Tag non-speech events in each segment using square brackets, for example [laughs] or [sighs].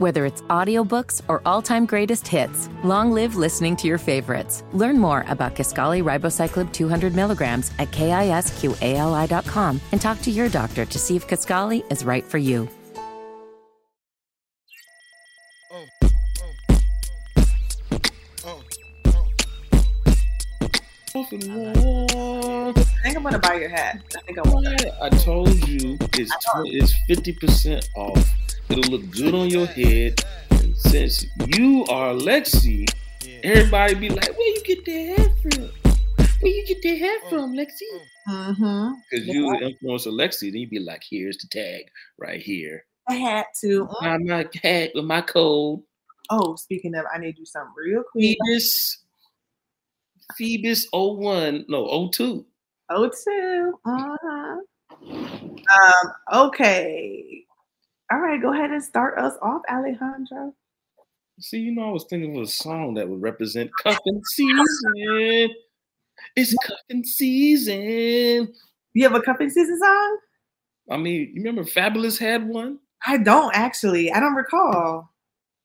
Whether it's audiobooks or all-time greatest hits, long live listening to your favorites. Learn more about Kisqali Ribociclib 200 milligrams at kisqali.com and talk to your doctor to see if Kisqali is right for you. I think I'm gonna buy your hat. I think I want that. I told you it's it's fifty percent off. It'll look good on your head. And since you are Lexi, everybody be like, "Where you get that hair from? Where you get that hair from, Lexi?" Mm-hmm. Because you influence Lexi, then you be like, "Here's the tag right here. I had to. I'm my hat with my code. Oh, speaking of, I need to do something real quick. Phoebus, Phoebus 01, no 02. Oh, two. Uh-huh. Um, okay. All right, go ahead and start us off, Alejandro. See, you know, I was thinking of a song that would represent cuffing season. It's cuffing season. You have a cuffing season song? I mean, you remember Fabolous had one? I don't actually. I don't recall.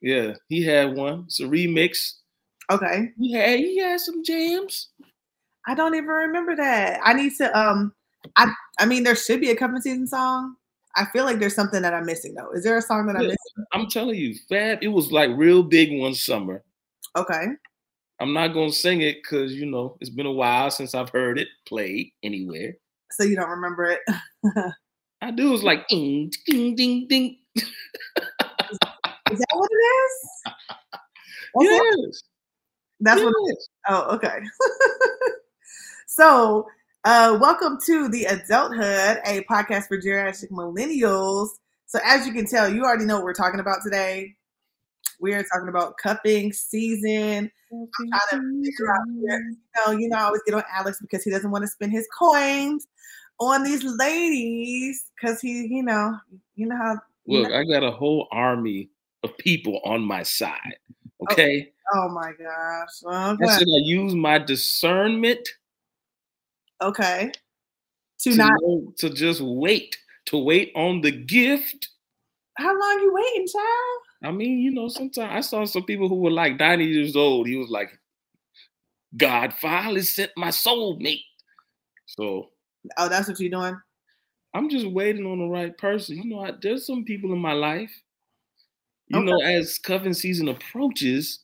Yeah, he had one. It's a remix. Okay. He had he had some jams. I don't even remember that. I need to um I I mean there should be a cuffing season song. I feel like there's something that I'm missing though. Is there a song that I'm Yeah. missing? I'm telling you, Fab, it was like real big one summer. Okay. I'm not gonna sing it because you know it's been a while since I've heard it played anywhere. So you don't remember it. [laughs] I do. It's like ding, ding, ding, ding. Is that what it is? [laughs] That's it? Yes. That's what it yes. Oh, okay. [laughs] so, uh, welcome to the Adulthood, a podcast for geriatric millennials. So, as you can tell, you already know what we're talking about today. We are talking about cuffing season. I'm trying to figure out where, you know, you know, I always get on Alex because he doesn't want to spend his coins on these ladies because he, you know, you know how. Look, know- I got a whole army of people on my side. Okay. oh my gosh. I Okay. said I use my discernment Okay. To to, not. to just wait, to wait on the gift. How long you waiting, child? I mean, you know, sometimes I saw some people who were like 90 years old. He was like, God finally sent my soulmate. So Oh, that's what you're doing. I'm just waiting on the right person. You know, I, there's some people in my life. You know, as cuffing season approaches,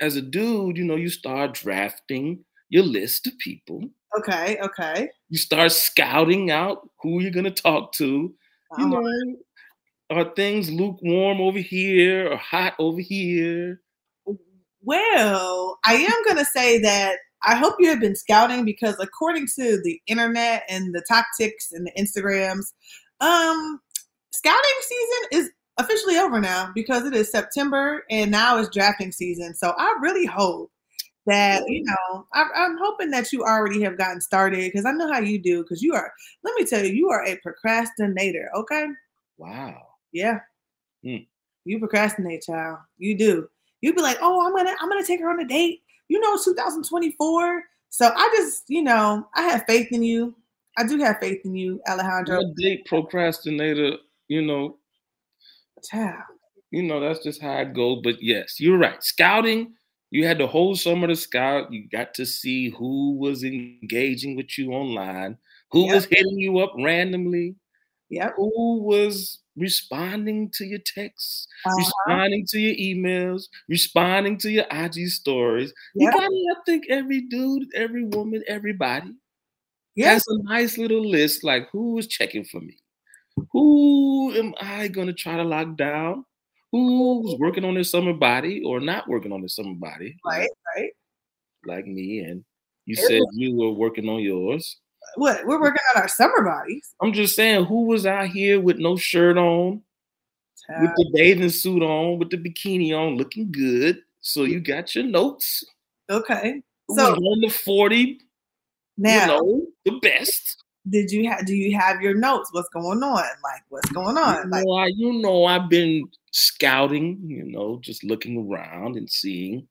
as a dude, you know, you start drafting your list of people. Okay. Okay. You start scouting out who you're gonna talk to. You Um, know, are things lukewarm over here or hot over here? Well, I am going to say that I hope you have been scouting because according to the internet and the tactics and the Instagrams, um, scouting season is officially over now because it is September and now it's drafting season. So I really hope that you know I, I'm hoping that you already have gotten started because I know how you do because you are. Let me tell you, you are a procrastinator. Okay. Wow. Yeah. Hmm. You procrastinate, child. You do. You'd be like, oh, I'm gonna I'm gonna take her on a date. You know, 2024. So I just, you know, I have faith in you. I do have faith in you, Alejandro. A date procrastinator, you know, Child. you know, that's just how it goes. But yes, you're right. Scouting, you had the whole summer to scout. You got to see who was engaging with you online, who Yep. was hitting you up randomly, Yep. who was responding to your texts, Uh-huh. responding to your emails, responding to your IG stories. You gotta I think every dude, every woman, everybody Yes. has a nice little list like who is checking for me? Who am I gonna try to lock down? Who's working on their summer body or not working on their summer body? Right. Right. Like me, and you It said was- you were working on yours. What? We're working on our summer bodies. I'm just saying, who was out here with no shirt on, with the bathing suit on, with the bikini on, looking good? So you mm-hmm. got your notes. Okay. Who So on the 40, now, you know, the best. Did you have? Do you have your notes? What's going on? Like, what's going on? Like, I, you know, I've been scouting, you know, just looking around and seeing.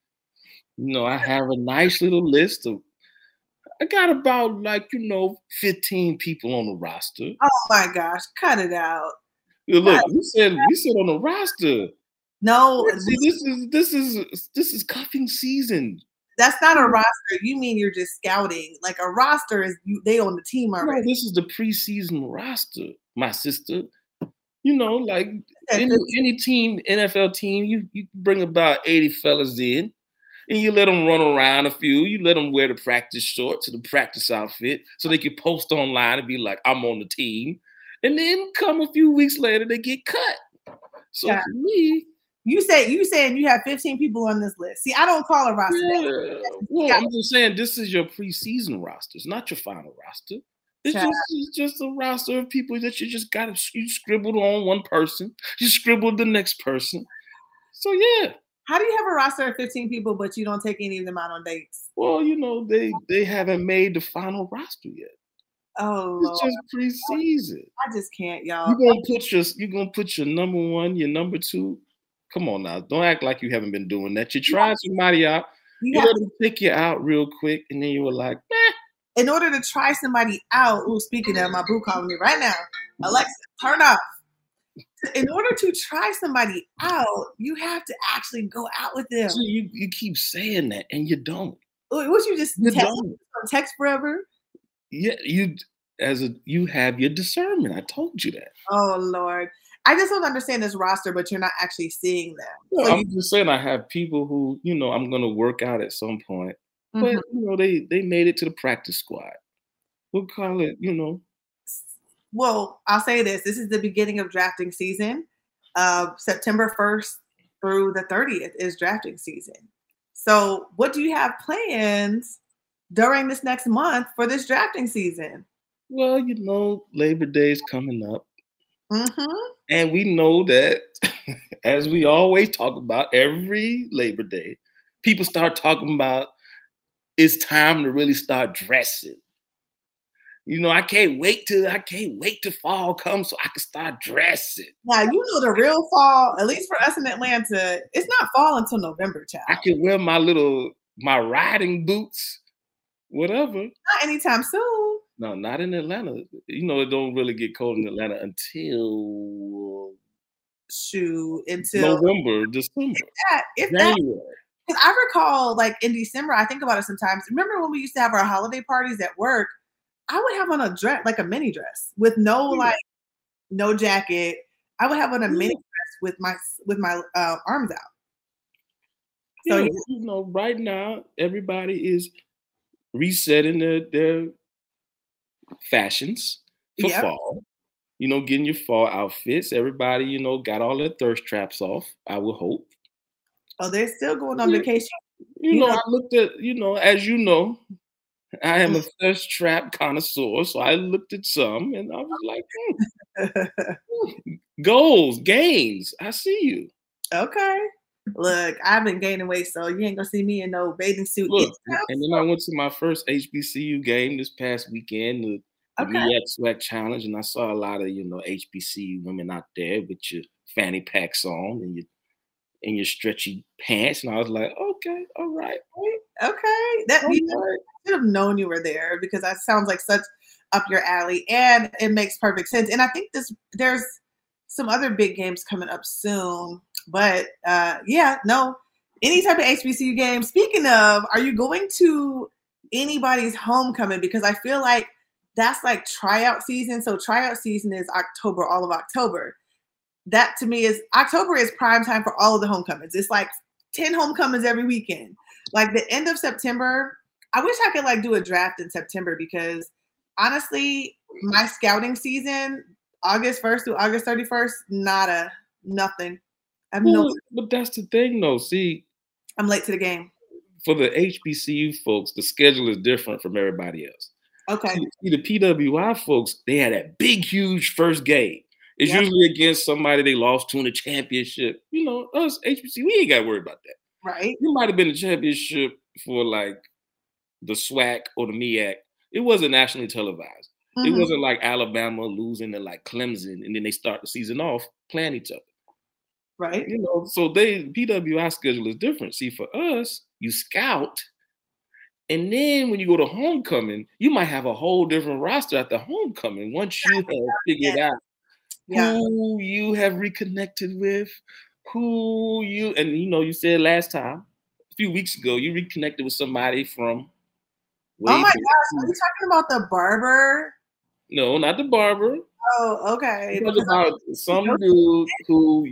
You know, I have a nice little list of. I got about like you know 15 people on the roster. oh my gosh, cut it out. Look, we said we said on the roster. No, this is this is this is cuffing season. That's not a mm-hmm. roster. You mean you're just scouting? Like a roster is you, they on the team No, already. this is the preseason roster, my sister. You know, like any, any team, NFL team, you you bring about 80 fellas in and you let them run around a few. You let them wear the practice shorts or the practice outfit so they can post online and be like, I'm on the team. And then come a few weeks later, they get cut. So Yeah. for me, You said you saying you have 15 people on this list. See, I don't call a roster. yeah. Well, I'm just saying this is your preseason roster. It's not your final roster. It's Child. just, it's just a roster of people that you just got to you scribbled on one person, you scribbled the next person. So yeah, How do you have a roster of 15 people, but you don't take any of them out on dates? well, you know they they haven't made the final roster yet. Oh, It's Lord. just preseason. I just can't, y'all. You gonna put your you gonna put your number one, your number two. Come on now, don't act like you haven't been doing that. You tried somebody out, You let them pick you out real quick, and then you were like, eh. in order to try somebody out, ooh, speaking of my boo calling me right now, Alexa, turn off. In order to try somebody out, you have to actually go out with them. See, you, you keep saying that and you don't. What you just You text, text forever? Yeah, you as a you have your discernment. I told you that. Oh Lord, I just don't understand this roster, but you're not actually seeing them. Well, So I'm just saying I have people who, you know, I'm gonna work out at some point. Mhm. But you know, they they made it to the practice squad. We'll call it, you know, Well, I'll say this: this is the beginning of drafting season. Uh, September 1st through the 30th is drafting season. So, what do you have plans during this next month for this drafting season? well, you know, Labor Day is coming up. Mm-hmm. And we know that, [laughs] as we always talk about every Labor Day, people start talking about it's time to really start dressing. You know, I can't wait till I can't wait till fall comes so I can start dressing. Now, you know the real fall, at least for us in Atlanta, it's not fall until November, child. I can wear my little my riding boots, whatever. Not anytime soon. No, not in Atlanta. You know, it don't really get cold in Atlanta until Shoot, until November, December, that, if that, I recall like in December, I think about it sometimes. Remember when we used to have our holiday parties at work? I would have on a dress, like a mini dress, with no Yeah. like, no jacket. I would have on a Yeah. mini dress with my with my uh, arms out. So yeah. you know, right now everybody is resetting their their fashions for Yep. fall. You know, getting your fall outfits. Everybody, you know, got all their thirst traps off. I would hope. Oh, they're still going on Yeah. vacation. You You know, know- I looked at, you know, as you know, I am a thirst trap connoisseur, so I looked at some and I was like, hmm, [laughs] goals, gains. I see you. okay. Look, I've been gaining weight, so you ain't gonna see me in no bathing suit. Look, and then I went to my first HBCU game this past weekend, the, the Okay. MEAC SWAC Challenge, and I saw a lot of you know HBCU women out there with your fanny packs on and your and your stretchy pants, and I was like, okay, all right, Okay. That all you know, right. I should have known you were there because that sounds like such up your alley and it makes perfect sense. And I think this there's some other big games coming up soon. But uh yeah, no. Any type of HBCU game. Speaking of, are you going to anybody's homecoming? Because I feel like that's like tryout season. So tryout season is October, all of October. That to me is October is prime time for all of the homecomings. It's like 10 homecomings every weekend. Like the end of September, I wish I could like do a draft in September because honestly, my scouting season, August 1st through August 31st, nada, nothing. I have no Well, but that's the thing, though. See, I'm late to the game. for the HBCU folks, the schedule is different from everybody else. Okay. See, the PWI folks, they had that big, huge first game. It's Yep. usually against somebody they lost to in a championship. You know, us HBC, we ain't got to worry about that. Right. You might have been a championship for like the SWAC or the MEAC. It wasn't nationally televised. It Mhm. wasn't like Alabama losing to like Clemson and then they start the season off playing each other. Right. You know, so they PWI schedule is different. See, for us, you scout, and then when you go to homecoming, you might have a whole different roster at the homecoming once you have figured out Yeah. who you have reconnected with, who you and you know you said last time a few weeks ago you reconnected with somebody from. Oh my gosh, are you talking about the barber? No, not the barber. Oh, okay. About some dude who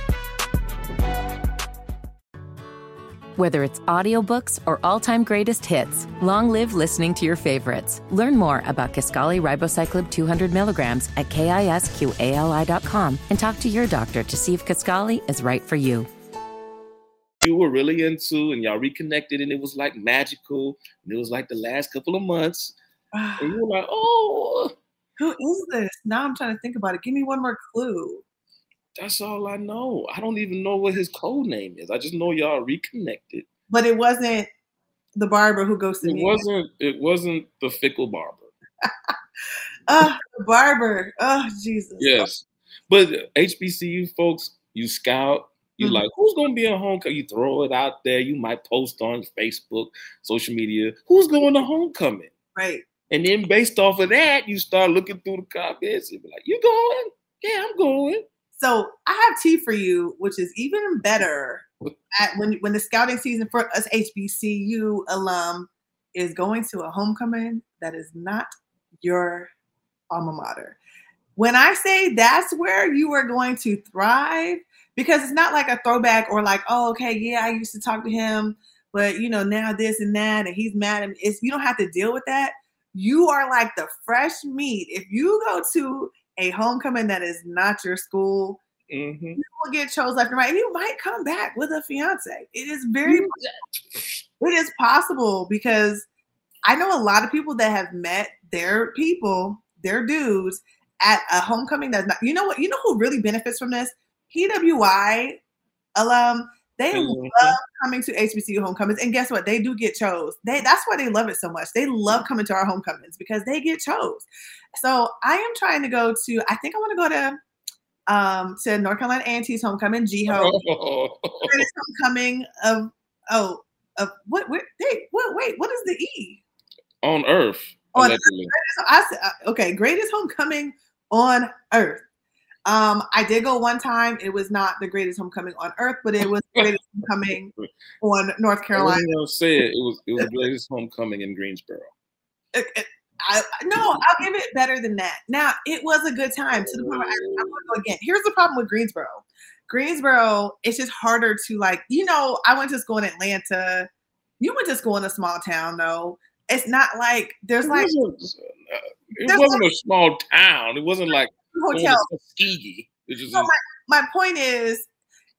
Whether it's audiobooks or all-time greatest hits, long live listening to your favorites. Learn more about Kisqali Ribociclib 200 milligrams at kisqali.com and talk to your doctor to see if Kisqali is right for you. you were really into and y'all reconnected and it was like magical and it was like the last couple of months [sighs] and you were like oh Who is this? Now I'm trying to think about it. Give me one more clue. That's all i know i don't even know what his code name is i just know y'all reconnected But it wasn't the barber who goes to it me. wasn't it wasn't the fickle barber [laughs] Oh, the barber. Oh, Jesus. yes but hbcu folks you scout you Mhm. like who's gonna be a homecoming you throw it out there you might post on facebook social media who's going to homecoming Right. And then based off of that, you start looking through the comments and be like, "You going? Yeah, I'm going." So I have tea for you, which is even better at when when the scouting season for us HBCU alum is going to a homecoming that is not your alma mater. When I say that's where you are going to thrive, because it's not like a throwback or like, oh, okay, yeah, I used to talk to him, but you know, now this and that, and he's mad And. It's you don't have to deal with that. You are like the fresh meat. If you go to a homecoming that is not your school, hmm you will get chose left and right, and you might come back with a fiance. It is very, it is possible because I know a lot of people that have met their people, their dudes at a homecoming that's not. You know what? You know who really benefits from this? PWI alum. They Mhm. love coming to HBCU homecomings, and guess what? They do get chose. They that's why they love it so much. They love coming to our homecomings because they get chose. So I am trying to go to. I think I want to go to um to North Carolina A&T's homecoming, GHO [laughs] greatest homecoming of oh of what where they what wait what is the E? on Earth, On. So I said uh, okay, greatest homecoming on earth. Um, I did go one time. It was not the greatest homecoming on earth, but it was the [laughs] greatest homecoming on North I Carolina. wasn't say it. It was it was the greatest homecoming in Greensboro. It- it- I, no, I'll give it better than that. Now, it was a good time to the point where I, I want to go again. Here's the problem with Greensboro. Greensboro, it's just harder to like, you know, I went to school in Atlanta. You went to school in a small town, though. It's not like there's It like wasn't, uh, it there's wasn't a small town. It wasn't like hotels. Tuskegee. Just No, My point is,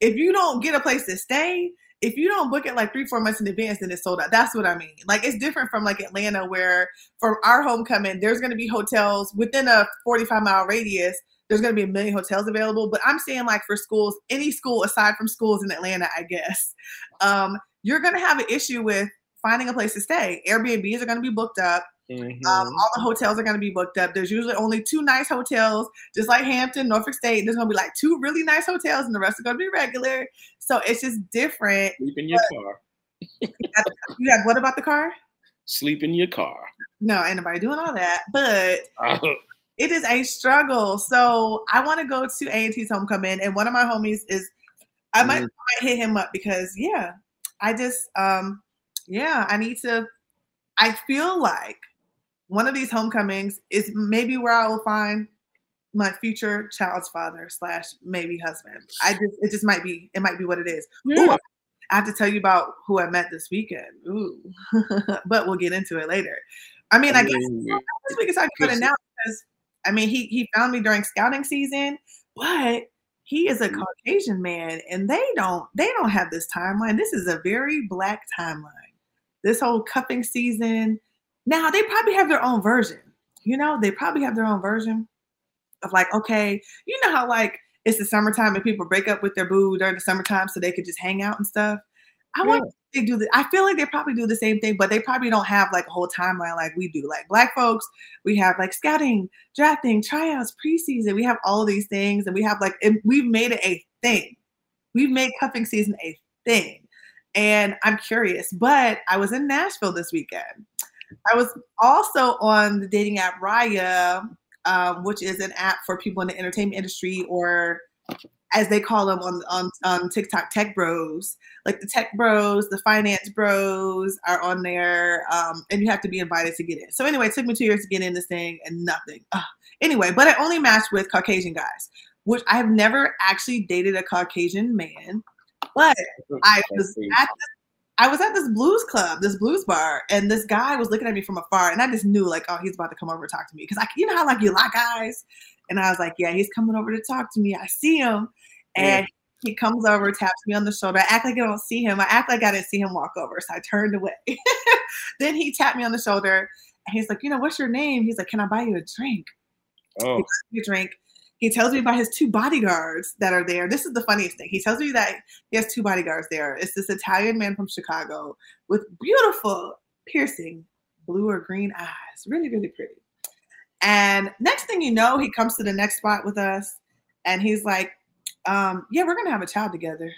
if you don't get a place to stay, if you don't book it like three, four months in advance, then it's sold out. That's what I mean. Like it's different from like Atlanta, where for our homecoming, there's going to be hotels within a 45 mile radius. There's going to be a million hotels available. But I'm saying like for schools, any school aside from schools in Atlanta, I guess, um, you're going to have an issue with finding a place to stay. Airbnbs are going to be booked up. Mhm. Um, all the hotels are going to be booked up. There's usually only two nice hotels, just like Hampton, Norfolk State. There's going to be like two really nice hotels, and the rest are going to be regular. So it's just different. sleep in your car. [laughs] You have what about the car? Sleep in your car. No, ain't nobody doing all that. But Uh, it is a struggle. So I want to go to A&T's homecoming, and one of my homies is. I might, Mhm. might hit him up because yeah, I just um yeah I need to. I feel like one of these homecomings is maybe where I will find my future child's father slash maybe husband. I just it just might be it might be what it is. Ooh. I have to tell you about who I met this weekend. Ooh, [laughs] but we'll get into it later. I mean, I guess this week is talking about it now because I mean he he found me during scouting season, but he is a Mhm. Caucasian man, and they don't they don't have this timeline. This is a very black timeline. This whole cuffing season. Now they probably have their own version. You know, they probably have their own version of like, okay, you know how like it's the summertime and people break up with their boo during the summertime so they could just hang out and stuff. I Yeah. want they do the I feel like they probably do the same thing, but they probably don't have like a whole timeline like we do. Like black folks, we have like scouting, drafting, tryouts, preseason. We have all these things, and we have like and we've made it a thing. We've made cuffing season a thing. And I'm curious, but I was in Nashville this weekend. I was also on the dating app Raya, um, which is an app for people in the entertainment industry, or as they call them on, on on TikTok, tech bros. Like the tech bros, the finance bros are on there, um, and you have to be invited to get in. So anyway, it took me two years to get in this thing, and nothing. Ugh. Anyway, but I only matched with Caucasian guys, which I've never actually dated a Caucasian man. But I was at I was at this blues club, this blues bar, and this guy was looking at me from afar, and I just knew like, oh, he's about to come over and talk to me because I, you know how like you lock eyes, and I was like, yeah, he's coming over to talk to me. I see him, and he comes over, taps me on the shoulder. I act like I don't see him. I act like I didn't see him walk over, so I turned away. [laughs] then he tapped me on the shoulder, and he's like, you know, what's your name? He's like, can I buy you a drink? Oh, He a drink. He tells me about his two bodyguards that are there. This is the funniest thing. He tells me that he has two bodyguards there. It's this Italian man from Chicago with beautiful, piercing blue or green eyes. Really, really pretty. And next thing you know, he comes to the next spot with us and he's like, um, Yeah, we're going to have a child together.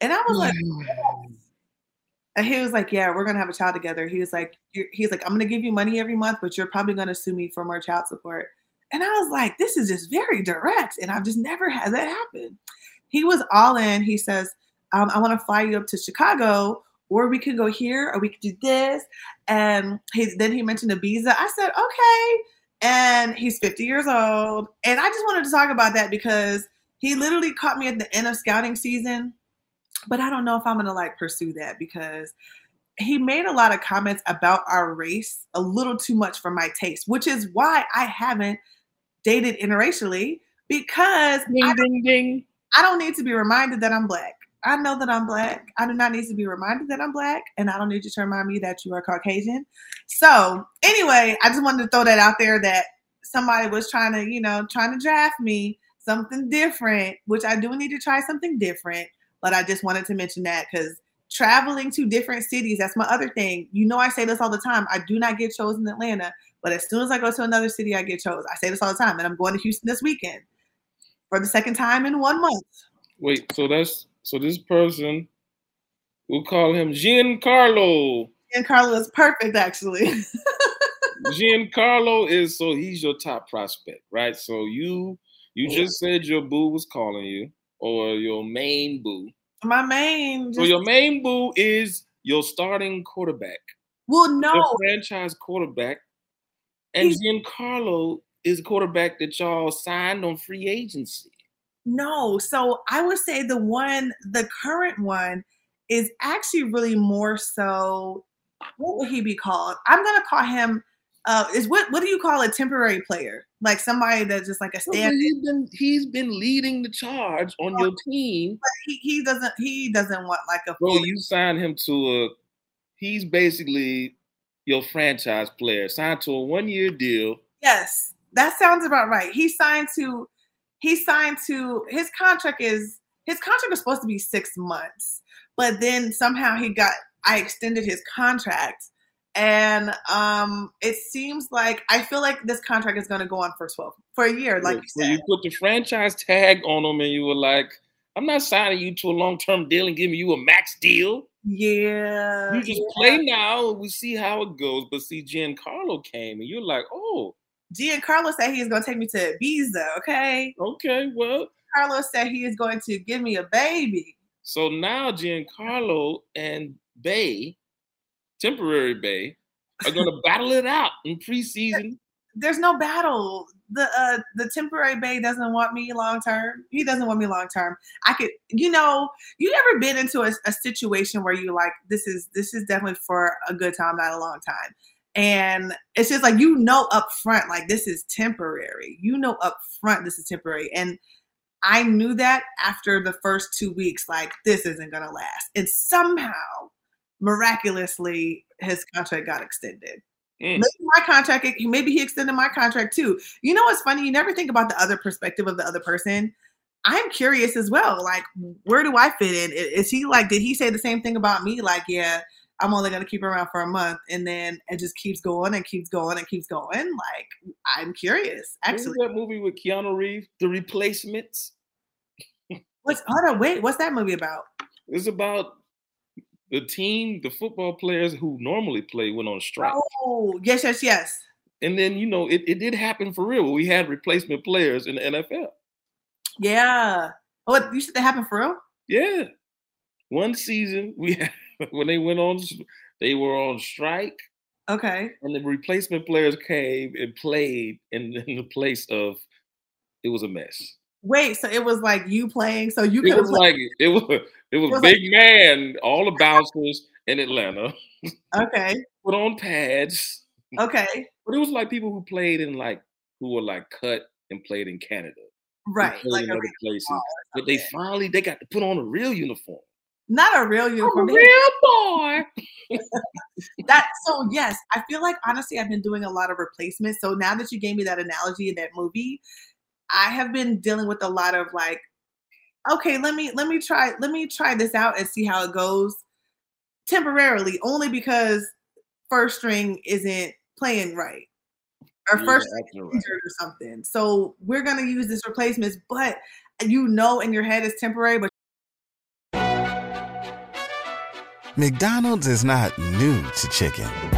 And I was like, and he was like, "Yeah, we're gonna have a child together." He was like, "He's like, I'm gonna give you money every month, but you're probably gonna sue me for more child support." And I was like, "This is just very direct," and I've just never had that happen. He was all in. He says, um, "I want to fly you up to Chicago, or we could go here, or we could do this." And he then he mentioned Ibiza. I said, "Okay." And he's 50 years old, and I just wanted to talk about that because he literally caught me at the end of scouting season but I don't know if I'm gonna like pursue that because he made a lot of comments about our race a little too much for my taste, which is why I haven't dated interracially because I, ding, ding, ding. I don't need to be reminded that I'm black. I know that I'm black. I do not need to be reminded that I'm black, and I don't need you to remind me that you are Caucasian. So, anyway, I just wanted to throw that out there that somebody was trying to, you know, trying to draft me something different, which I do need to try something different but I just wanted to mention that because traveling to different cities, that's my other thing. You know, I say this all the time. I do not get chosen in Atlanta, but as soon as I go to another city, I get chose. I say this all the time, and I'm going to Houston this weekend for the second time in one month. Wait, so that's so this person, we'll call him Giancarlo. Giancarlo is perfect, actually. [laughs] Giancarlo is so he's your top prospect, right? So you you just said your boo was calling you, or your main boo. my main. So your main boo is your starting quarterback, well, no, your franchise quarterback, and Giancarlo is a quarterback that y'all signed on free agency. No, so I would say the one, the current one, is actually really more so. What would he be called? I'm gonna call him. Uh, is what what do you call a temporary player? Like somebody that's just like a stand. he's been he's been leading the charge on your team. He, he doesn't he doesn't want like a. Full- you signed him to a he's basically your franchise player, signed to a one-year deal. Yes, that sounds about right. He signed to. He signed to his contract is his contract was supposed to be six months, but then somehow he got I extended his contract, and um, it seems like I feel like this contract is going to go on for twelve for a year, like you so said. you put the franchise tag on him and you were like, I'm not signing you to a long-term deal and giving you a max deal. Yeah, You just yeah. play now and we see how it goes. But see, Giancarlo came and you're like, oh, Giancarlo said he is going to take me to Ibiza. Okay, okay, well. Carlos said he is going to give me a baby. So now Giancarlo and Bay, temporary Bay, are gonna battle it out in preseason. there's no battle. The uh the temporary bay doesn't want me long term. He doesn't want me long term. I could, you know, you ever been into a, a situation where you like this is this is definitely for a good time, not a long time. And it's just like you know up front, like this is temporary. You know up front this is temporary. And I knew that after the first two weeks, like this isn't gonna last. And somehow, miraculously, his contract got extended. Mm. Maybe my contract, maybe he extended my contract too. You know what's funny? You never think about the other perspective of the other person. I'm curious as well. Like, where do I fit in? Is he like, did he say the same thing about me? Like, yeah, I'm only going to keep around for a month. And then it just keeps going and keeps going and keeps going. Like, I'm curious. Actually, that movie with Keanu Reeves, The Replacements? What's, hold on, wait, what's that movie about? It's about the team, the football players who normally play went on strike. Oh, yes, yes, yes. And then, you know, it, it did happen for real. We had replacement players in the NFL. Yeah. Oh, you said that happened for real? Yeah. One season [laughs] we had, when they went on they were on strike. Okay. And the replacement players came and played in, [laughs] in the place of it was a mess. Wait, so it was like you playing, so you could it was like it was it was, it was big like, man, all the bouncers in Atlanta. Okay. [laughs] Put on pads. Okay. But it was like people who played in like who were like cut and played in Canada right? Like in other places. But they finally they got to put on a real uniform. Not a real uniform. A real boy. [laughs] that so yes, I feel like honestly I've been doing a lot of replacements. So now that you gave me that analogy in that movie, I have been dealing with a lot of like, okay, let me let me try let me try this out and see how it goes temporarily, only because first string isn't playing right or first yeah, right. or something. So we're gonna use this replacements, but you know in your head it's temporary, but McDonald's is not new to chicken.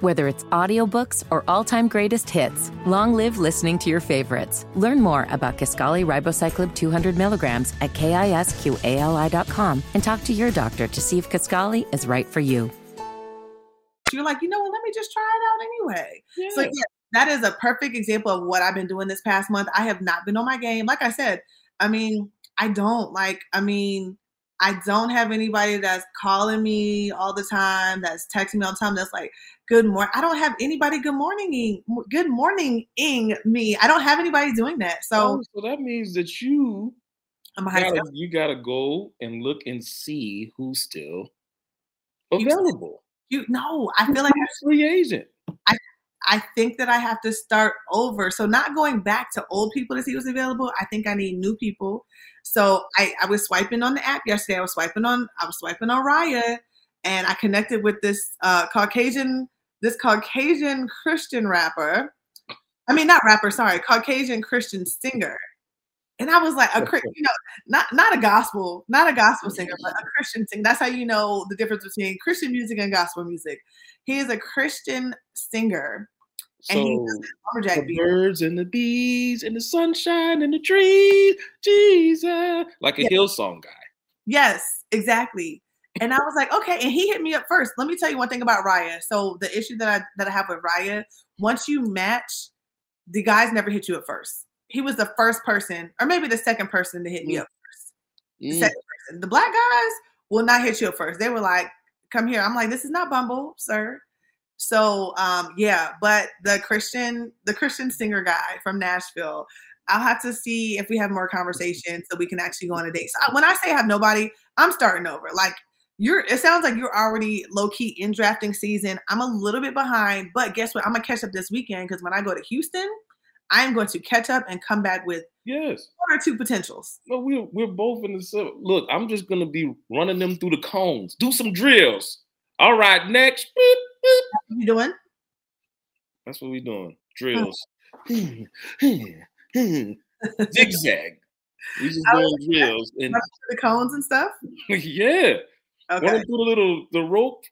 Whether it's audiobooks or all-time greatest hits, long live listening to your favorites. Learn more about Kisqali Ribociclib 200 milligrams at kisqali.com and talk to your doctor to see if Kisqali is right for you. You're like, you know what? Let me just try it out anyway. Yeah. So yeah, that is a perfect example of what I've been doing this past month. I have not been on my game. Like I said, I mean, I don't like, I mean, I don't have anybody that's calling me all the time, that's texting me all the time, that's like, good morning. I don't have anybody good morning, good morning ing me. I don't have anybody doing that. So, oh, so that means that you, gotta, you gotta go and look and see who's still available. You, you no, I feel like I'm a free agent. I I think that I have to start over. So not going back to old people to see who's available. I think I need new people. So I, I was swiping on the app yesterday. I was swiping on I was swiping on Raya, and I connected with this uh, Caucasian this Caucasian Christian rapper. I mean, not rapper. Sorry, Caucasian Christian singer. And I was like, a you know, not not a gospel, not a gospel singer, but a Christian singer. That's how you know the difference between Christian music and gospel music. He is a Christian singer. So the beat. birds and the bees and the sunshine and the trees, Jesus, like a yeah. Hillsong guy. Yes, exactly. And I was like, okay. And he hit me up first. Let me tell you one thing about Raya. So the issue that I that I have with Raya, once you match, the guys never hit you at first he was the first person, or maybe the second person to hit me mm. up first. The mm. second person. The black guys will not hit you up first. They were like, come here. I'm like, this is not Bumble, sir. So um, yeah, but the Christian, the Christian singer guy from Nashville, I'll have to see if we have more conversation so we can actually go on a date. So when I say I have nobody, I'm starting over. Like you're it sounds like you're already low key in drafting season. I'm a little bit behind, but guess what? I'm gonna catch up this weekend because when I go to Houston, I am going to catch up and come back with yes one or two potentials. No, we're we're both in the same. Look, I'm just gonna be running them through the cones. Do some drills. All right, next. Beep, beep. What you doing? That's what we doing. Drills. [laughs] Zigzag. We just doing drills and [laughs] the cones and stuff. [laughs] yeah. Okay. Running through the little the rope.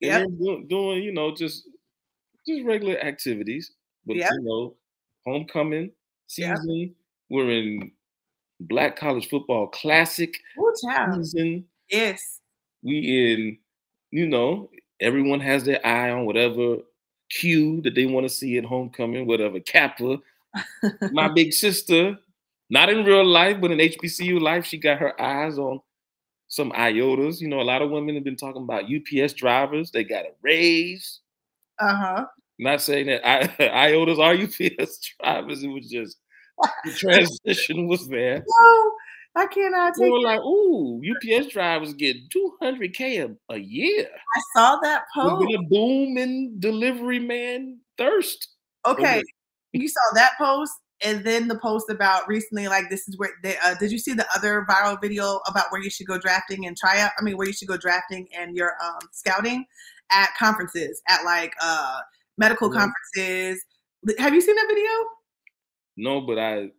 Yeah. Doing, doing, you know, just just regular activities. But yep. you know, homecoming season. Yeah. We're in Black College Football Classic Ooh, season. Yes. We in, you know, everyone has their eye on whatever cue that they want to see at homecoming, whatever Kappa, My [laughs] big sister, not in real life, but in HBCU life, she got her eyes on some IOTAs. You know, a lot of women have been talking about UPS drivers. They got a raise. Uh huh. Not saying that I, [laughs] IOTAs are UPS [laughs] drivers. It was just the transition was there. [laughs] No, I cannot take were it. like, "Ooh, UPS drivers get 200k a, a year." I saw that post. been a boom in delivery man thirst. Okay, you saw that post, and then the post about recently, like this is where they. Uh, did you see the other viral video about where you should go drafting and try out? I mean, where you should go drafting and your um, scouting at conferences, at like uh, medical Yeah. conferences. Have you seen that video? No, but I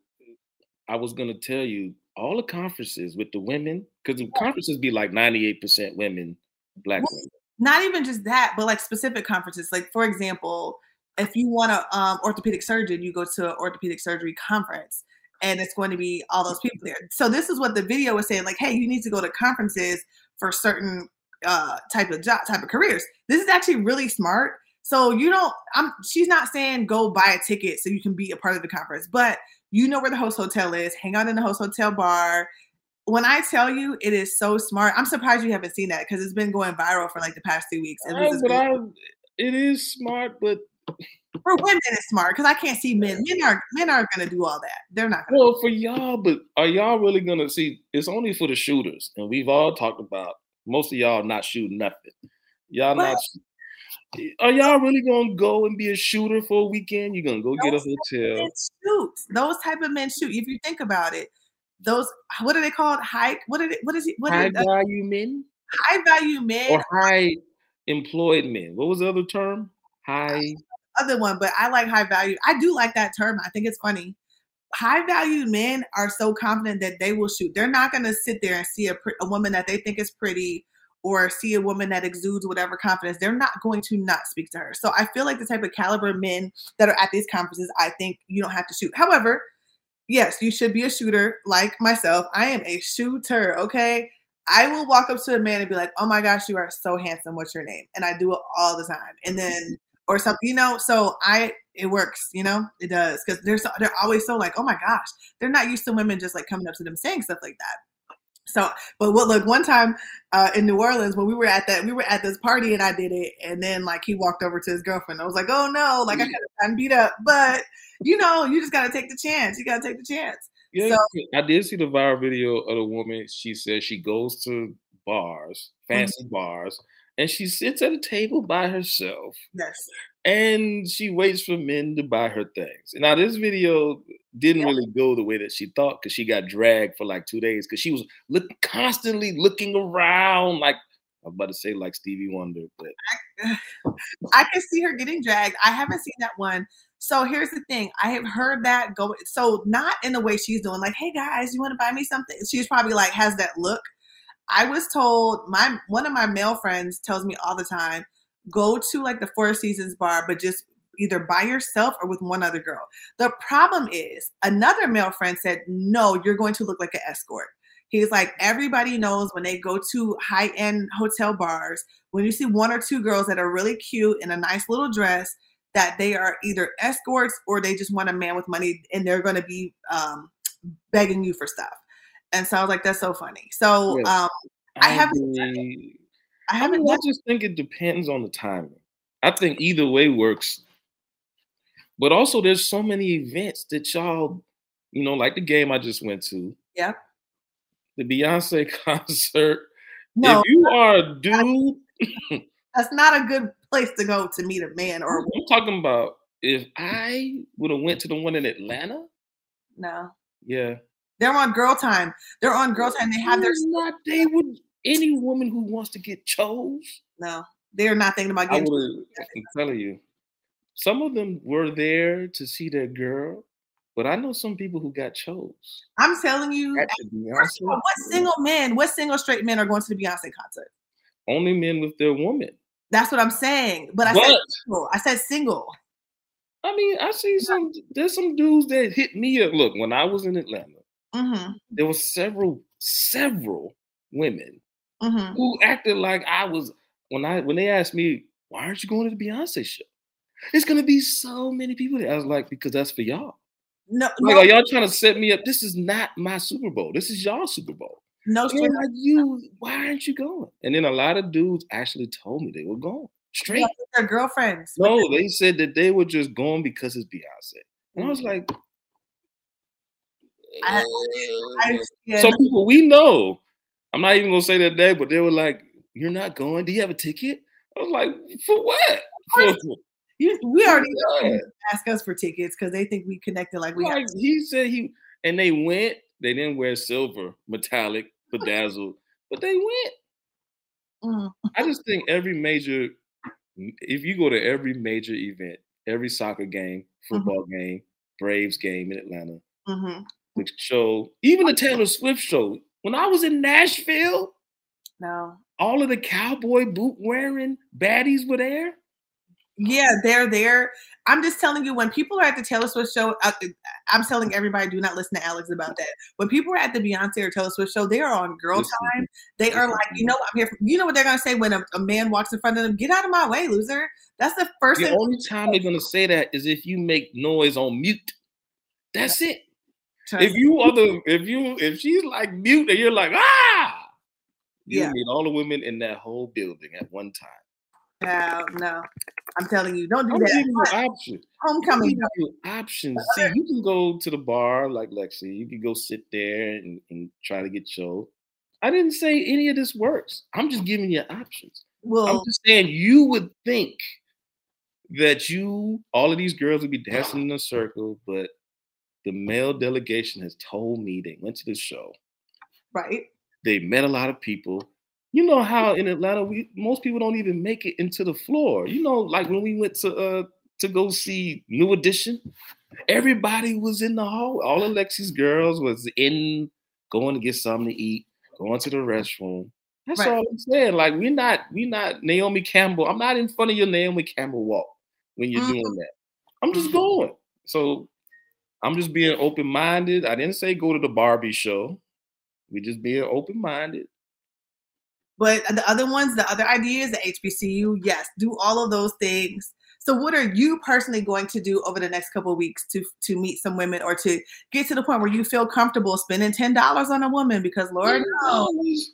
I was gonna tell you all the conferences with the women, because the conferences be like 98% women, black Well, women. Not even just that, but like specific conferences. Like for example, if you want a um, orthopedic surgeon, you go to an orthopedic surgery conference, and it's going to be all those people there. So this is what the video was saying. Like, hey, you need to go to conferences for certain uh, type of job, type of careers. This is actually really smart. So you don't. I'm. She's not saying go buy a ticket so you can be a part of the conference, but you know where the host hotel is. Hang out in the host hotel bar. When I tell you, it is so smart. I'm surprised you haven't seen that because it's been going viral for like the past two weeks. It I-. I, it is smart, but for women, it's smart because I can't see men. Men are men aren't going to do all that. They're not. Gonna, well for y'all, but are y'all really gonna see? It's only for the shooters, and we've all talked about most of y'all not shooting nothing. Y'all Well- not. Are y'all really gonna go and be a shooter for a weekend? You're gonna go get a hotel. shoot. Those type of men shoot. If you think about it, those what are they called? High. What are they? What is it? What High it? value men high value men. or high employed men. What was the other term? High. Other one, but I like high value. I do like that term. I think it's funny. High value men are so confident that they will shoot. They're not going to sit there and see a, a woman that they think is pretty or see a woman that exudes whatever confidence. They're not going to not speak to her. So I feel like the type of caliber men that are at these conferences, I think you don't have to shoot. However, yes, you should be a shooter like myself. I am a shooter, okay? I will walk up to a man and be like, "Oh my gosh, you are so handsome. What's your name?" And I do it all the time. And then or something, you know. So I, it works, you know, it does because they're so, they're always so like, "Oh my gosh," they're not used to women just like coming up to them saying stuff like that. So, but what? Look, one time uh, in New Orleans when we were at that, we were at this party and I did it, and then like he walked over to his girlfriend. I was like, "Oh no!" Like I could have gotten beat up, but you know, you just gotta take the chance. You gotta take the chance. Yeah, I did see the viral video of the woman. She says she goes to bars, fancy bars, and she sits at a table by herself Yes. and she waits for men to buy her things. Now, this video didn't really go the way that she thought because she got dragged for like two days because she was look, constantly looking around like I'm about to say like Stevie Wonder, but [laughs] I can see her getting dragged. I haven't seen that one. So here's the thing. I have heard that go so not in the way she's doing, like, hey guys, you want to buy me something? She's probably like has that look. I was told my one of my male friends tells me all the time, go to like the Four Seasons bar, but just either by yourself or with one other girl. The problem is another male friend said, no, you're going to look like an escort. He's like, everybody knows when they go to high end hotel bars, when you see one or two girls that are really cute in a nice little dress, that they are either escorts or they just want a man with money and they're going to be um, begging you for stuff. And so I was like, that's so funny. So Yes. um, I haven't- agree. I I haven't mean, I just think it depends on the timing. I think either way works. But also, there's so many events that y'all, you know, like the game I just went to, Yep. the Beyonce [laughs] concert. No, If you are a dude, [laughs] that's not a good place to go to meet a man or a I'm talking about if I would have went to the one in Atlanta, no. yeah, They're on girl time. They're on girl time. They have their not. They would any woman who wants to get chose. no. They're not thinking about I getting. would. I'm telling you, some of them were there to see their girl, but I know some people who got chose. I'm telling you. At the First of all, what single men, what single straight men are going to the Beyonce concert? only men with their woman. That's what I'm saying. But I But said single. I said single. I mean, I see some. There's some dudes that hit me up. Look, when I was in Atlanta, Mm-hmm. there were several, several women Mm-hmm. who acted like I was when I when they asked me, why aren't you going to the Beyonce show? It's gonna be so many people there. I was like, because that's for y'all. No, Like, no, are y'all trying to set me up? This is not my Super Bowl. This is y'all Super Bowl. no straight like, you, why aren't you going? And then a lot of dudes actually told me they were going straight. with their girlfriends. No, they said that they were just going because it's Beyonce. And I was like, I- I, yeah, some people we know. I'm not even gonna say that name, but they were like, "You're not going? Do you have a ticket?" I was like, "For what?" For, you, we already know Yeah. ask us for tickets because they think we connected like we like he said he and they went. They didn't wear silver, metallic, bedazzled, but they went. Mm. I just think every major, if you go to every major event, every soccer game, football game, Braves game in Atlanta, hmm the show, even the Taylor Swift show. When I was in Nashville, No. all of the cowboy boot wearing baddies were there. Yeah, they're there. I'm just telling you, when people are at the Taylor Swift show, I, I'm telling everybody, do not listen to Alex about that. When people are at the Beyonce or Taylor Swift show, they are on girl time. They are like, you know, I'm here. For, you know what they're gonna say when a, a man walks in front of them? Get out of my way, loser. That's the first The only time they're gonna say that is if you make noise on mute. That's it. Trust If you [laughs] are the if you if she's like mute and you're like ah, you Yeah. meet all the women in that whole building at one time. No, no. I'm telling you, don't do I'm giving you that. options. I'm Homecoming. giving you options. See, you can go to the bar like Lexi. You can go sit there and, and try to get your. I didn't say any of this works. I'm just giving you options. Well, I'm just saying you would think that you, all of these girls would be dancing in a circle, but the male delegation has told me they went to the show. right. They met a lot of people. You know how in Atlanta, we most people don't even make it into the floor. You know, like when we went to uh to go see New Edition, everybody was in the hall. All of Lexi's girls was in going to get something to eat, going to the restroom. That's Right. all I'm saying. Like we're not, we're not Naomi Campbell. I'm not in front of your Naomi Campbell walk when you're Mhm. doing that. I'm just Mhm. going. So I'm just being open minded. I didn't say go to the Barbie show. We just being open minded. But uh, the other ones, the other ideas, the HBCU, yes, do all of those things. So, what are you personally going to do over the next couple of weeks to to meet some women or to get to the point where you feel comfortable spending ten dollars on a woman? Because Lord knows,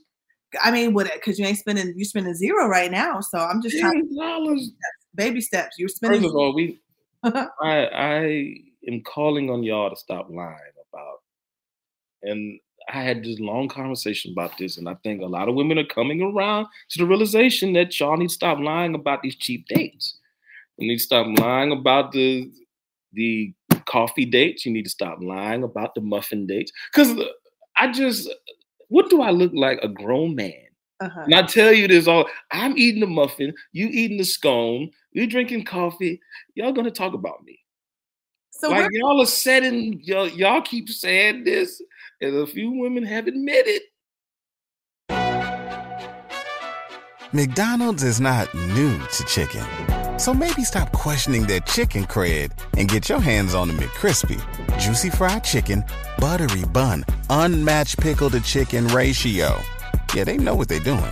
I mean, what? Because you ain't spending, you spending zero right now. So I'm just trying dollars. baby steps. You're spending. First of all, we [laughs] I I am calling on y'all to stop lying about. And I had this long conversation about this, and I think a lot of women are coming around to the realization that y'all need to stop lying about these cheap dates. You need to stop lying about the the coffee dates. You need to stop lying about the muffin dates. Because I just, what do I look like? A grown man. uh-huh. And I tell you this all, I'm eating the muffin, you eating the scone, you drinking coffee. Y'all gonna talk about me. So like y'all are setting y'all, y'all keep saying this, and a few women have admitted. McDonald's is not new to chicken. So maybe stop questioning their chicken cred and get your hands on the McCrispy. Juicy fried chicken, buttery bun, unmatched pickle to chicken ratio. Yeah, they know what they're doing.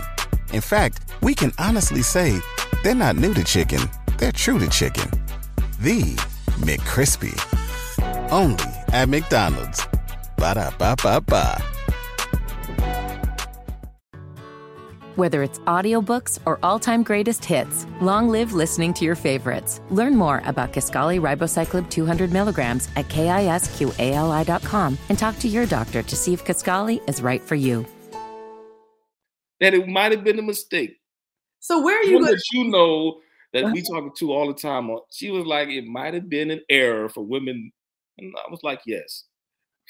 In fact, we can honestly say they're not new to chicken, they're true to chicken. The McCrispy. Only at McDonald's. Ba da ba ba ba. Whether it's audiobooks or all-time greatest hits, long live listening to your favorites. Learn more about Kisqali Ribociclib 200 milligrams at kisqali.com and talk to your doctor to see if Kisqali is right for you. That it might have been a mistake. so where are you One going? you know that we [laughs] talking to all the time. She was like, it might have been an error for women. And I was like, yes.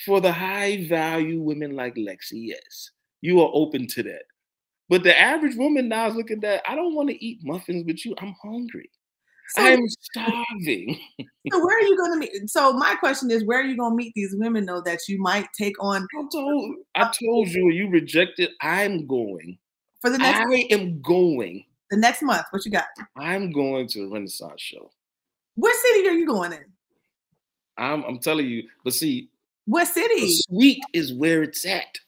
For the high value women like Lexi, yes. You are open to that. But the average woman now is looking at, I don't want to eat muffins with you. I'm hungry. So, I am [laughs] starving. so where are you going to meet? So my question is, where are you going to meet these women though that you might take on I told I told you you rejected. I'm going. for the next I am going. The next month? What you got? I'm going to the Renaissance show. What city are you going in? I'm I'm telling you, but see, What the city? suite is where it's at.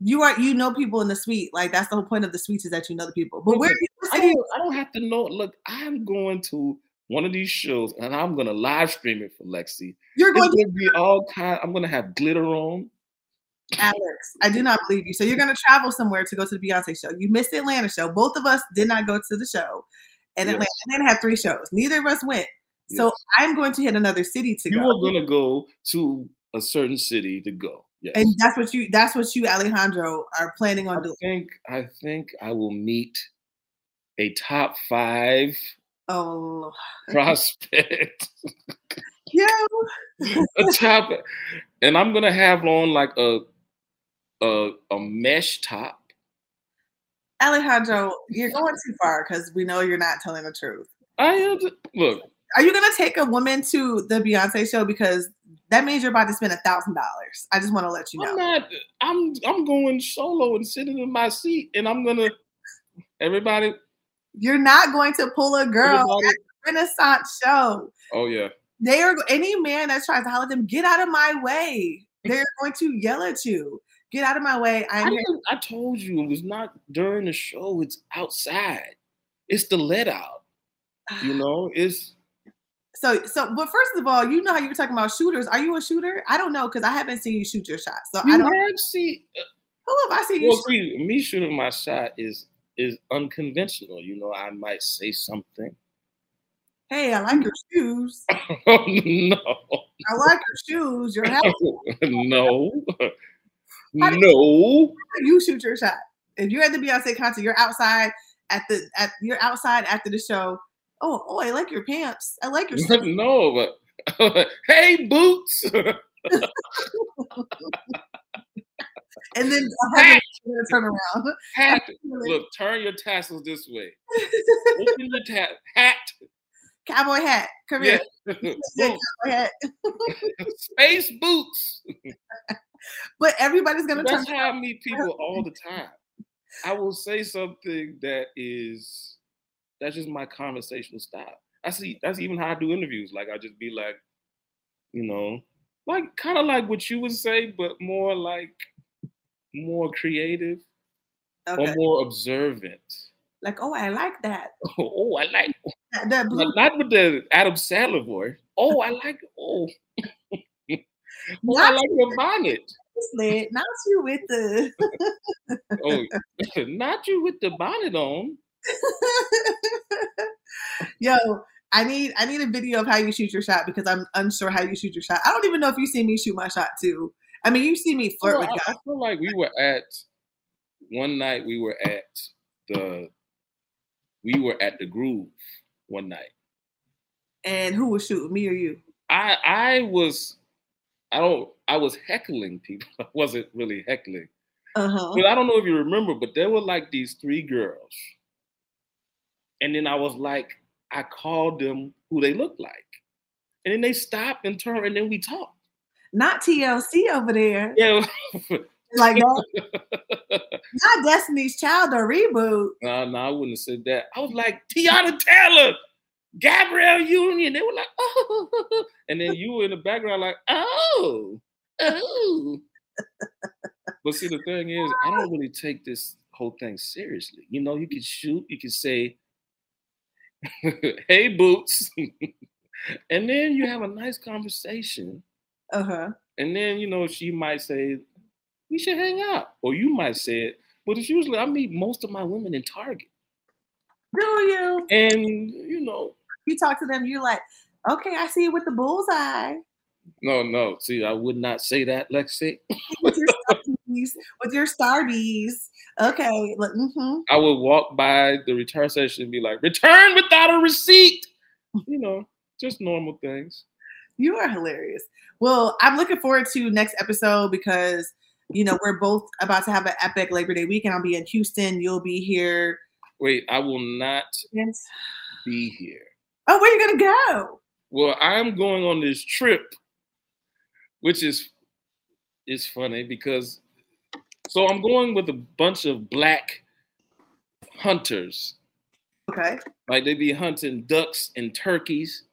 You are you know people in the suite. Like that's the whole point of the suites is that you know the people. But where are you? I don't, I don't have to know. Look, I'm going to one of these shows, and I'm gonna live stream it for Lexi. You're going to gonna be all kind. I'm gonna have glitter on. Alex. I do not believe you. So you're going to travel somewhere to go to the Beyonce show. You missed the Atlanta show. Both of us did not go to the show. And Yes. Atlanta, Atlanta had three shows. Neither of us went. So Yes. I'm going to hit another city to You go. You are gonna go to a certain city to go. Yes. And that's what you that's what you, Alejandro, are planning on I doing. think I think I will meet a top five Oh [laughs] prospect. yeah. [laughs] a top, and I'm gonna have on like a a a mesh top. Alejandro, you're going too far because we know you're not telling the truth. I am look. Are you gonna take a woman to the Beyonce show? Because that means you're about to spend a thousand dollars. I just want to let you know. I'm not. I'm I'm going solo and sitting in my seat, and I'm gonna. Everybody, You're not going to pull a girl at the Renaissance show. Oh yeah. They are any man that tries to holler at them, get out of my way. They're going to yell at you. Get out of my way. I, I'm didn't- I told you it was not during the show. It's outside. It's the let out. You ah. know, it's So, so, but first of all, you know how you were talking about shooters. Are you a shooter? I don't know because I haven't seen you shoot your shot. So I don't. have see. Uh, Who have I seen you shoot? me shooting my shot is is unconventional. You know, I might say something. Hey, I like your shoes. [laughs] oh no, I like your shoes. Your hat. [laughs] no, [laughs] no. You shoot your shot. If you're at the Beyonce concert, you're outside at the at you're outside after the show. Oh, oh, I like your pants. I like your. [laughs] no, but [laughs] hey, boots. [laughs] And then turn around. hat. Look, turn your tassels this way. Open the ta- hat. Cowboy hat. Come here. Yeah. Boom. cowboy hat. Space boots. But everybody's gonna turn. That's how I meet people all the time. I will say something that is that's just my conversational style. I see that's even how I do interviews. Like I just be like, you know, like kind of like what you would say, but more like more creative or more observant. Like, oh, I like that. [laughs] Oh, oh, I like That, that blue not, with the Adam Sandler voice. Oh, I like oh. oh I Not like your bonnet. not you with the. [laughs] Oh, [laughs] not you with the bonnet on. [laughs] Yo, I need I need a video of how you shoot your shot because I'm unsure how you shoot your shot. I don't even know if you see me shoot my shot too. I mean, you see me flirt Well, with I, guys. I feel like we were at one night. We were at the we were at the Groove one night. And who was shooting me or you? I I was I don't I was heckling people. [laughs] I wasn't really heckling, Uh huh. but I don't know if you remember. But there were like these three girls, and then I was like, I called them who they looked like, and then they stopped and turned, and then we talked. Not TLC over there. Yeah. [laughs] Like that. [laughs] not Destiny's Child or reboot. No, no, I wouldn't have said that. I was like, Teyana Taylor, Gabrielle Union. They were like, oh. And then you were in the background like, oh, oh. but see, the thing is, I don't really take this whole thing seriously. You know, you can shoot, you can say, [laughs] hey, Boots. and then you have a nice conversation. Uh huh. And then, you know, she might say, we should hang out. Or you might say it. But it's usually, I meet most of my women in Target. Do you? And you know, You talk to them, you're like, okay, I see you with the bullseye. no, no. See, I would not say that, Lexi. [laughs] With your starbies. with your starbies. Okay. Mm-hmm. I would walk by the return session and be like, "Return without a receipt." You know, just normal things. You are hilarious. Well, I'm looking forward to next episode because you know we're both about to have an epic Labor Day weekend. I'll be in Houston. You'll be here. Wait, I will not Yes. be here. Oh, where you gonna go? Well, I'm going on this trip, which is is funny because so I'm going with a bunch of black hunters. Okay. Like they be hunting ducks and turkeys.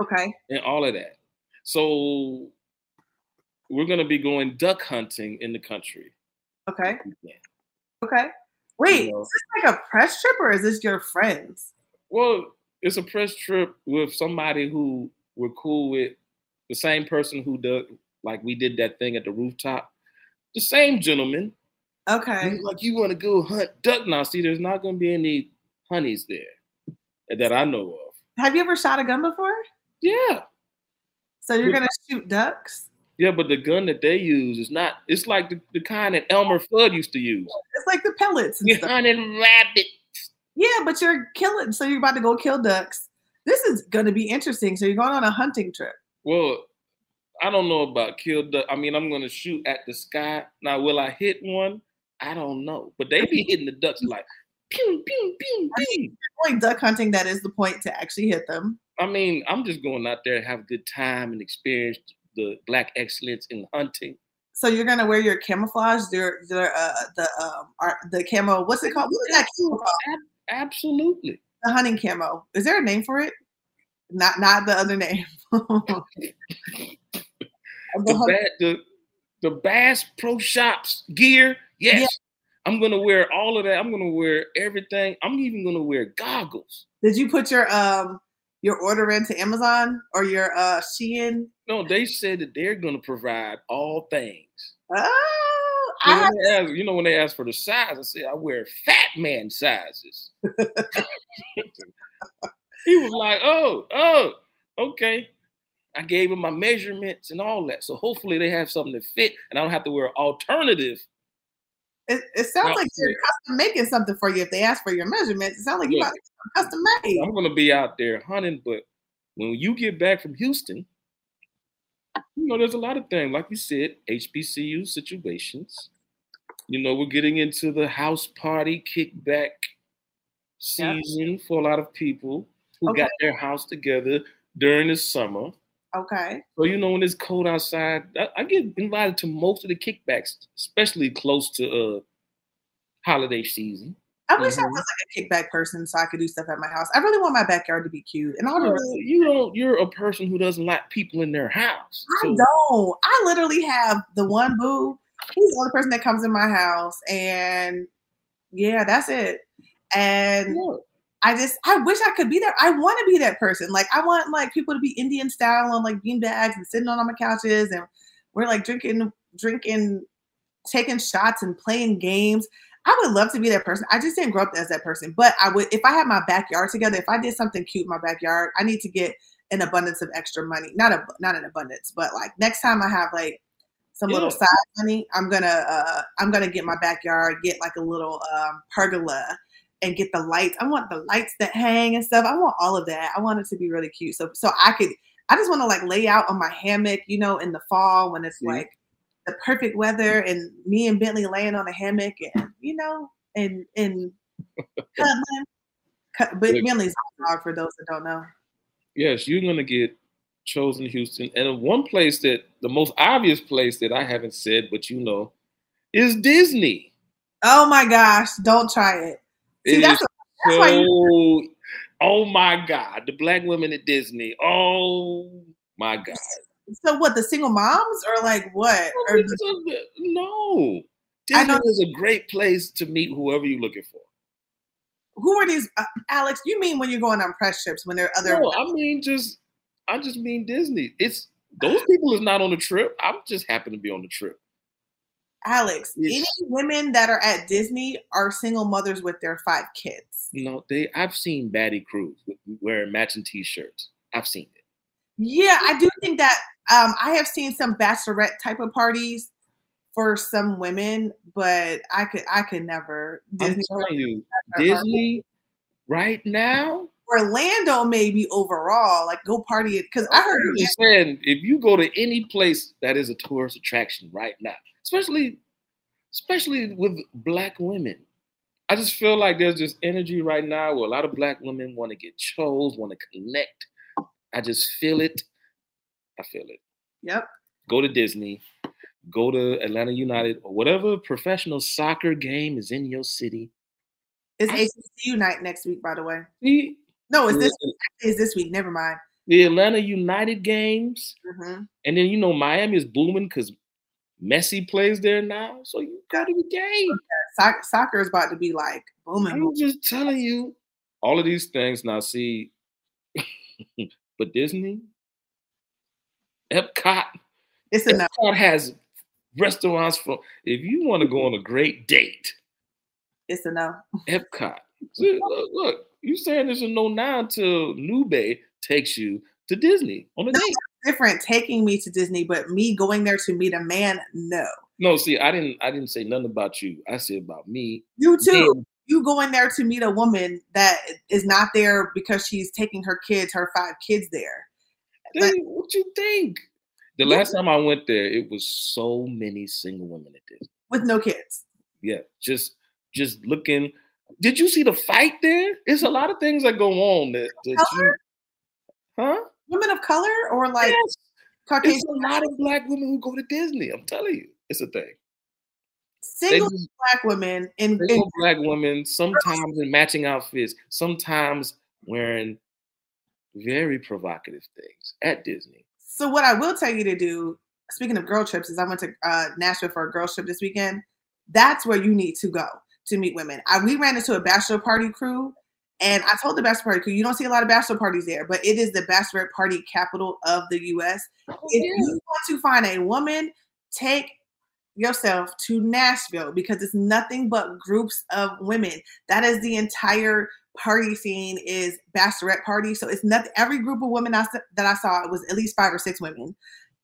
Okay. and all of that. So we're gonna be going duck hunting in the country. Okay. Yeah. Okay. Wait, You know. is this like a press trip or is this your friends? Well, it's a press trip with somebody who we're cool with, the same person who does like we did that thing at the rooftop, the same gentleman. Okay. Like, you want to go hunt duck now? See, there's not going to be any honeys there that I know of. Have you ever shot a gun before? Yeah, So you're gonna shoot ducks? yeah, but the gun that they use is not. It's like the, the kind that Elmer Fudd used to use. It's like the pellets and You're stuff. hunting rabbit. Yeah, but you're killing. So you're about to go kill ducks. This is gonna be interesting. So you're going on a hunting trip. Well, I don't know about kill duck. I mean, I'm going to shoot at the sky. Now, will I hit one? I don't know. But they be hitting the ducks like pew pew pew pew. Going duck hunting, that is the point to actually hit them. I mean, I'm just going out there and have a good time and experience the black excellence in hunting. So you're gonna wear your camouflage, your your uh the um ar- the camo. What's it called? What's that camo called? Ab- absolutely. The hunting camo. Is there a name for it? Not not the other name. [laughs] The The, ba- the, the Bass Pro Shops gear, yes. Yeah. I'm to wear all of that. I'm to wear everything. I'm even to wear goggles. Did you put your um your order into Amazon or your uh Shein? No, they said that they're to provide all things. So I have, ask- you know, when they ask for the size, I said I wear fat man sizes. [laughs] he was like, "Oh, oh, okay." I gave him my measurements and all that, so hopefully they have something to fit, and I don't have to wear alternative. it, it sounds like you're custom making something for you if they ask for your measurements. It sounds like you Look. about to get some custom made. I'm gonna be out there hunting, but when you get back from Houston, you know, there's a lot of things, like you said, HBCU situations. You know, we're getting into the house party kickback season for a lot of people who Okay. got their house together during the summer. Okay. So you know, when it's cold outside, I, I get invited to most of the kickbacks, especially close to uh holiday season. I wish I Mhm. was like a kickback person so I could do stuff at my house. I really want my backyard to be cute. And all Well, you don't. You're a person who doesn't like people in their house. I don't. I literally have the one boo. He's the only person that comes in my house, and yeah, that's it. And Yeah. I just, I wish I could be that. I want to be that person. Like, I want like people to be Indian style on like bean bags and sitting on all my couches, and we're like drinking, drinking, taking shots and playing games. I would love to be that person. I just didn't grow up as that person, but I would if I had my backyard together. If I did something cute in my backyard, I need to get an abundance of extra money. Not a not an abundance, but like next time I have like some little side money, I'm gonna uh I'm gonna get my backyard, get like a little um pergola and get the lights. I want the lights that hang and stuff. I want all of that. I want it to be really cute. So so I could I just want to like lay out on my hammock, you know, in the fall when it's Mhm. like the perfect weather and me and Bentley laying on a hammock and you know and and [laughs] cuddling. Cu- But a dog for those that don't know. yes, you're gonna get chosen Houston. And one place that the most obvious place that I haven't said, but you know, is Disney. Oh my gosh, don't try it. See, It that's, that's why you oh my god, the black women at Disney. Oh my god. so what, the single moms or like what? Or Because the, of the- uh, no. Disney is a great place to meet whoever you're looking for. who are these uh, Alex, you mean when you're going on press trips when there are other No, I mean just I just mean Disney. It's those people is not on the trip. I'm just happen to be on the trip. Alex, Yes. any women that are at Disney are single mothers with their five kids. You know, they I've seen Batty Cruz wearing matching t-shirts. I've seen it. Yeah, I do think that um, I have seen some bachelorette type of parties for some women, but I could I could never I'm Disney telling you, Disney right now. Orlando maybe overall like go party it because I heard I'm saying, if you go to any place that is a tourist attraction right now, especially especially with black women, I just feel like there's this energy right now where a lot of black women want to get chose, want to connect. I just feel it. I feel it. Yep. Go to Disney, go to Atlanta United, or whatever professional soccer game is in your city. It's HBCU night next week, by the way. No, it's this it's this week. Never mind. the Atlanta United games, hmm and then you know Miami is booming because Messi plays there now. So you go to the game. Soc- soccer is about to be like booming. I'm just telling you all of these things. Now, see, [laughs] but Disney, Epcot, It's enough. Epcot has restaurants for if you want to go on a great date. It's a no. Epcot. See, look, look, you saying there's a no now until Nube takes you to Disney on a No. date. Different taking me to Disney, but me going there to meet a man, no. No, see, I didn't I didn't say nothing about you. I said about me. You too. And You going there to meet a woman that is not there because she's taking her kids, her five kids there. Hey, what you think? The last time I went there, it was so many single women at Disney. with no kids. Yeah, just just looking. Did you see the fight there? It's a lot of things that go on that, that you, huh? Women of color or like yes, Caucasian it's a lot of black women who go to Disney. I'm telling you, it's a thing. Single just- black women in, in single black women, sometimes in matching outfits, sometimes wearing very provocative things at Disney. So what I will tell you to do, speaking of girl trips, is I went to uh, Nashville for a girl trip this weekend. That's where you need to go to meet women. I, we ran into a bachelor party crew, and I told the bachelor party crew, you don't see a lot of bachelor parties there, but it is the bachelorette party capital of the U.S. If you want to find a woman, take yourself to Nashville because it's nothing but groups of women. That is the entire party scene is bachelorette party. So it's not Every group of women I, that I saw it was at least five or six women.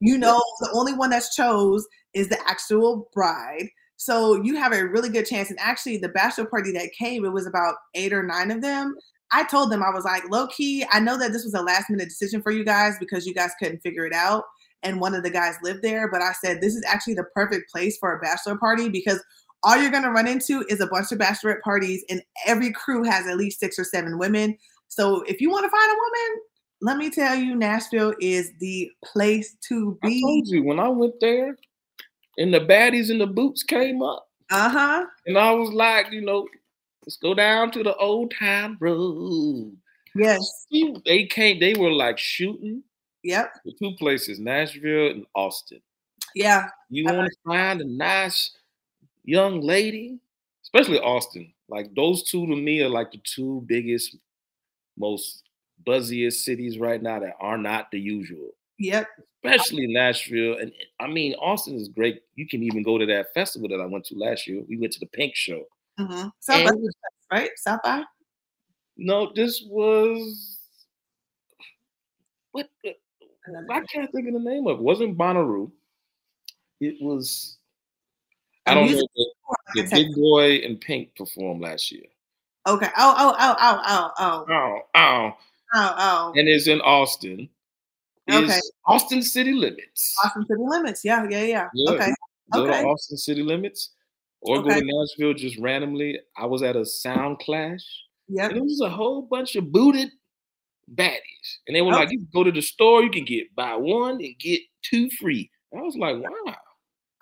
You know, the only one that's chose is the actual bride. So you have a really good chance. And actually, the bachelor party that came, it was about eight or nine of them. I told them I was like, low key. I know that this was a last minute decision for you guys because you guys couldn't figure it out and one of the guys lived there. But I said, this is actually the perfect place for a bachelor party because all you're going to run into is a bunch of bachelorette parties, and every crew has at least six or seven women. So if you want to find a woman, let me tell you, Nashville is the place to I be. told you when I went there, and the baddies and the boots came up, Uh huh. and I was like, you know, let's go down to the old time road. Yes. They came, they were like shooting Yep. the two places, Nashville and Austin. Yeah. You want to find a nice young lady, especially Austin. Like those two to me are like the two biggest, most buzziest cities right now that are not the usual. Yep. Especially Nashville. And I mean, Austin is great. You can even go to that festival that I went to last year. We went to the Pink Show. Mm-hmm. South And by, right? South by. no, this was what the- I can't think of the name of it. It wasn't Bonnaroo. It was I don't know. The, Big Boy and Pink performed last year. Okay. Oh. Oh. Oh. Oh. Oh. Oh. Oh, oh. Oh. Oh. And it's in Austin. It's Okay. Austin City Limits. Austin City Limits. Yeah. Yeah. Yeah. Yeah. Okay. Go okay. to Austin City Limits or go to Nashville just randomly. I was at a sound clash Yep. and it was a whole bunch of booted baddies. And they were oh. like, you can go to the store, you can get buy one and get two free. I was like, wow.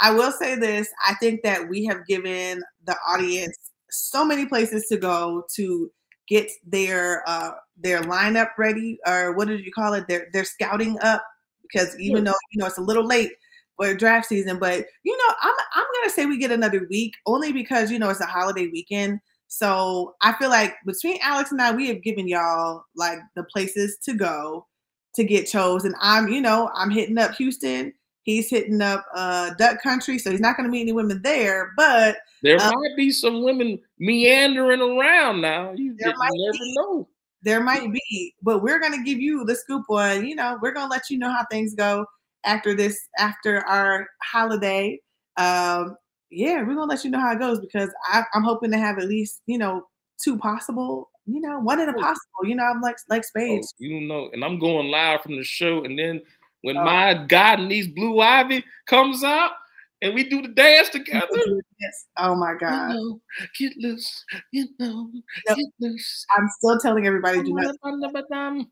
I will say this. I think that we have given the audience so many places to go to get their uh their lineup ready or what did you call it? Their their scouting up because even though you know it's a little late for draft season, but you know, I'm I'm gonna say we get another week only because you know it's a holiday weekend. So I feel like between Alex and I, we have given y'all like the places to go to get chose. And I'm, you know, I'm hitting up Houston. He's hitting up uh Duck Country, so he's not going to meet any women there. But There Uh, might be some women meandering around now. You, There might never be. know. there might be. But we're going to give you the scoop on. You know, we're going to let you know how things go after this, after our holiday. Um, yeah, we're going to let you know how it goes because I, I'm hoping to have at least you know two possible. You know, one in a possible. You know, I'm like like Oh, spades. you know, and I'm going live from the show, and then when Oh. my God and these Blue Ivy comes out, and we do the dance together. [laughs] Yes. Oh my You God. know, get loose, you know, get loose. I'm still telling everybody do not do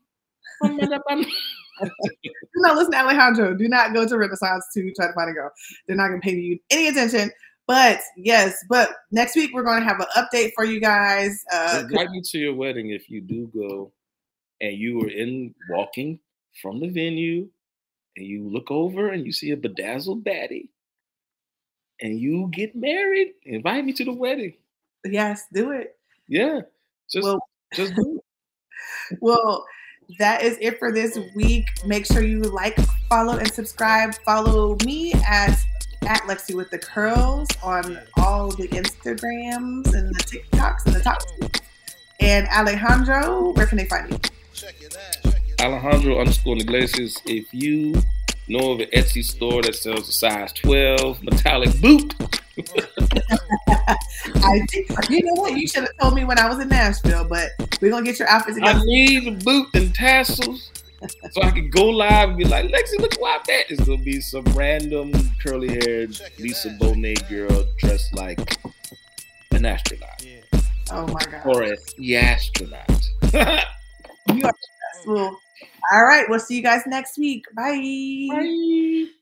[laughs] [laughs] not listen to Alejandro. Do not go to Renaissance to try to find a girl. They're not going to pay you any attention. But yes, but next week we're going to have an update for you guys. Uh, Invite me to your wedding if you do go, and you are in walking from the venue, and you look over and you see a bedazzled baddie, and you get married. Invite me to the wedding. yes, do it. Yeah, just Well, just do it. [laughs] well, that is it for this week. Make sure you like, follow, and subscribe. Follow me at at Lexi with the curls on all the Instagrams and the TikToks and the top. And Alejandro, where can they find you? Alejandro underscore Iglesias. If you know of an Etsy store that sells a size 12 metallic boot. [laughs] I think, you know what? You should have told me when I was in Nashville, but we're going to get your outfit together. I need a boot and tassels so I can go live and be like, Lexi, look what I'm at. It's going to be some random curly haired Lisa Bonet girl dressed like an astronaut. Oh my God. Or a astronaut. [laughs] you are successful. All right. We'll see you guys next week. Bye. Bye.